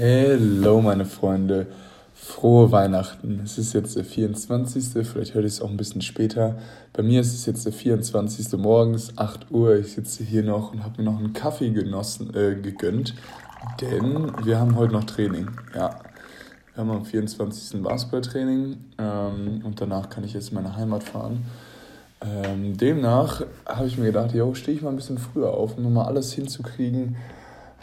Hallo meine Freunde, frohe Weihnachten. Es ist jetzt der 24. Vielleicht hört ihr es auch ein bisschen später. Bei mir ist es jetzt der 24. morgens, 8 Uhr. Ich sitze hier noch und habe mir noch einen Kaffee genossen, äh, gegönnt, denn wir haben heute noch Training. Ja, wir haben am 24. Basketballtraining ähm, und danach kann ich jetzt in meine Heimat fahren. Ähm, demnach habe ich mir gedacht, yo, stehe ich mal ein bisschen früher auf, um nochmal alles hinzukriegen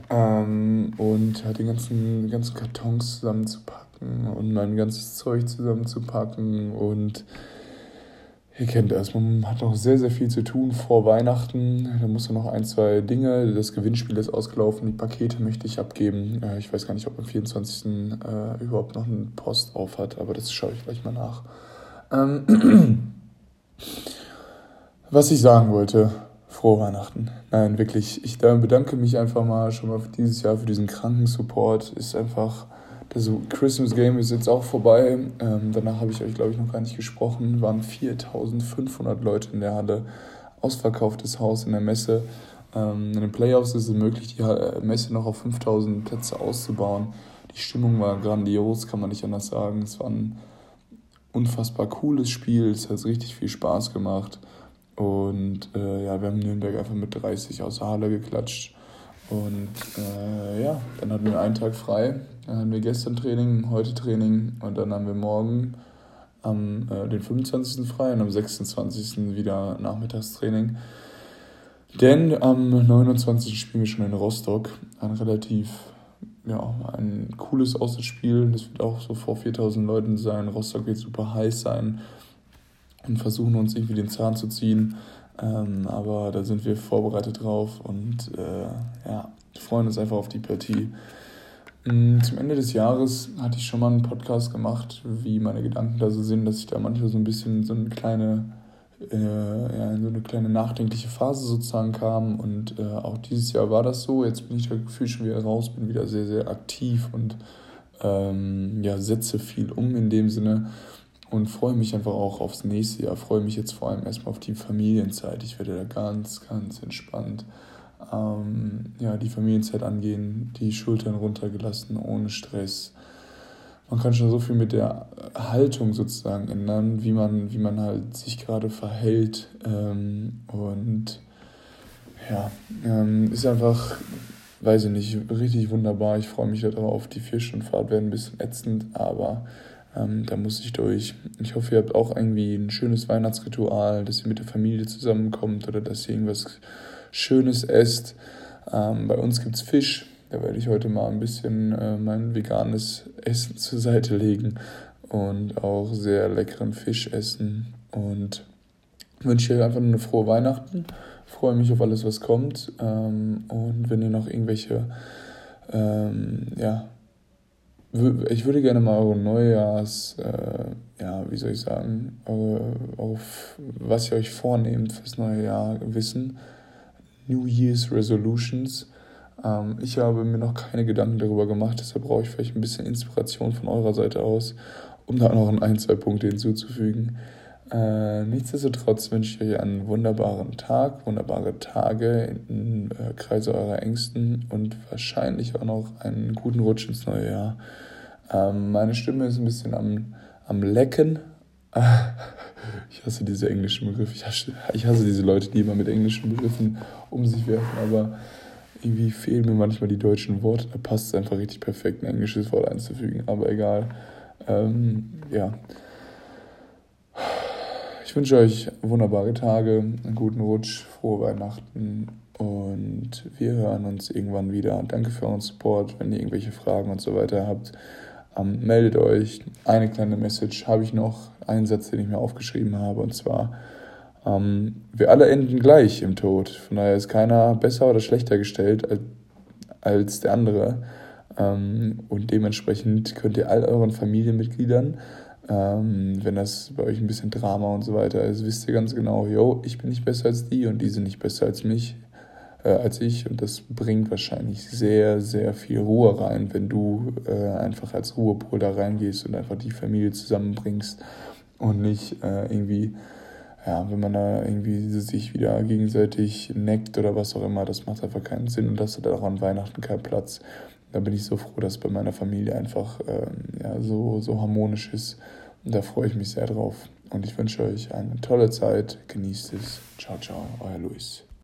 ähm, und halt den ganzen, ganzen Kartons zusammenzupacken und mein ganzes Zeug zusammenzupacken und ihr kennt das, man hat noch sehr, sehr viel zu tun vor Weihnachten. Da muss noch ein, zwei Dinge. Das Gewinnspiel ist ausgelaufen, die Pakete möchte ich abgeben. Äh, ich weiß gar nicht, ob am 24. Äh, überhaupt noch eine Post auf hat, aber das schaue ich gleich mal nach. Ähm, was ich sagen wollte, frohe Weihnachten. Nein, wirklich, ich bedanke mich einfach mal schon mal für dieses Jahr für diesen Krankensupport. Ist einfach, das Christmas Game ist jetzt auch vorbei. Ähm, danach habe ich euch, glaube ich, noch gar nicht gesprochen. Waren 4500 Leute in der Halle. Ausverkauftes Haus in der Messe. Ähm, in den Playoffs ist es möglich, die äh, Messe noch auf 5000 Plätze auszubauen. Die Stimmung war grandios, kann man nicht anders sagen. Es war ein unfassbar cooles Spiel. Es hat richtig viel Spaß gemacht. Und äh, ja, wir haben Nürnberg einfach mit 30 aus der Halle geklatscht. Und äh, ja, dann hatten wir einen Tag frei. Dann hatten wir gestern Training, heute Training und dann haben wir morgen am äh, den 25. frei und am 26. wieder Nachmittagstraining. Denn am 29. spielen wir schon in Rostock. Ein relativ, ja, ein cooles Auswärtsspiel. Das wird auch so vor 4000 Leuten sein. Rostock wird super heiß sein und versuchen uns irgendwie den Zahn zu ziehen. Ähm, aber da sind wir vorbereitet drauf und äh, ja, freuen uns einfach auf die Partie. Mm, zum Ende des Jahres hatte ich schon mal einen Podcast gemacht, wie meine Gedanken da so sind, dass ich da manchmal so ein bisschen so eine kleine, äh, ja, in so eine kleine nachdenkliche Phase sozusagen kam. Und äh, auch dieses Jahr war das so. Jetzt bin ich da gefühlt schon wieder raus, bin wieder sehr, sehr aktiv und ähm, ja, setze viel um in dem Sinne und freue mich einfach auch aufs nächste Jahr. Freue mich jetzt vor allem erstmal auf die Familienzeit. Ich werde da ganz, ganz entspannt ähm, ja, die Familienzeit angehen, die Schultern runtergelassen, ohne Stress. Man kann schon so viel mit der Haltung sozusagen ändern, wie man, wie man halt sich gerade verhält. Ähm, und ja, ähm, ist einfach, weiß ich nicht, richtig wunderbar. Ich freue mich darauf. Die vier Stunden Fahrt werden ein bisschen ätzend, aber ähm, da muss ich durch. Ich hoffe, ihr habt auch irgendwie ein schönes Weihnachtsritual, dass ihr mit der Familie zusammenkommt oder dass ihr irgendwas Schönes esst. Ähm, bei uns gibt es Fisch. Da werde ich heute mal ein bisschen äh, mein veganes Essen zur Seite legen und auch sehr leckeren Fisch essen. Und wünsche euch einfach nur eine frohe Weihnachten. Freue mich auf alles, was kommt. Ähm, und wenn ihr noch irgendwelche ähm, ja, ich würde gerne mal eure Neujahrs, äh, ja, wie soll ich sagen, eure, auf was ihr euch vornehmt fürs neue Jahr wissen. New Year's Resolutions. Ähm, ich habe mir noch keine Gedanken darüber gemacht, deshalb brauche ich vielleicht ein bisschen Inspiration von eurer Seite aus, um da noch ein, zwei Punkte hinzuzufügen. Äh, nichtsdestotrotz wünsche ich euch einen wunderbaren Tag, wunderbare Tage im äh, Kreise eurer Ängsten und wahrscheinlich auch noch einen guten Rutsch ins neue Jahr. Ähm, meine Stimme ist ein bisschen am, am Lecken. ich hasse diese englischen Begriffe. Ich hasse, ich hasse diese Leute, die immer mit englischen Begriffen um sich werfen, aber irgendwie fehlen mir manchmal die deutschen Worte. Da passt es einfach richtig perfekt, ein englisches Wort einzufügen, aber egal. Ähm, ja. Ich wünsche euch wunderbare Tage, einen guten Rutsch, frohe Weihnachten und wir hören uns irgendwann wieder. Danke für euren Support. Wenn ihr irgendwelche Fragen und so weiter habt, ähm, meldet euch. Eine kleine Message habe ich noch, einen Satz, den ich mir aufgeschrieben habe, und zwar, ähm, wir alle enden gleich im Tod. Von daher ist keiner besser oder schlechter gestellt als, als der andere. Ähm, und dementsprechend könnt ihr all euren Familienmitgliedern ähm, wenn das bei euch ein bisschen Drama und so weiter ist, wisst ihr ganz genau, yo, ich bin nicht besser als die und die sind nicht besser als mich, äh, als ich. Und das bringt wahrscheinlich sehr, sehr viel Ruhe rein, wenn du äh, einfach als Ruhepol da reingehst und einfach die Familie zusammenbringst und nicht äh, irgendwie, ja, wenn man da irgendwie sich wieder gegenseitig neckt oder was auch immer, das macht einfach keinen Sinn und das hat auch an Weihnachten keinen Platz. Da bin ich so froh, dass bei meiner Familie einfach ähm, ja, so, so harmonisch ist. Und da freue ich mich sehr drauf. Und ich wünsche euch eine tolle Zeit. Genießt es. Ciao, ciao, euer Luis.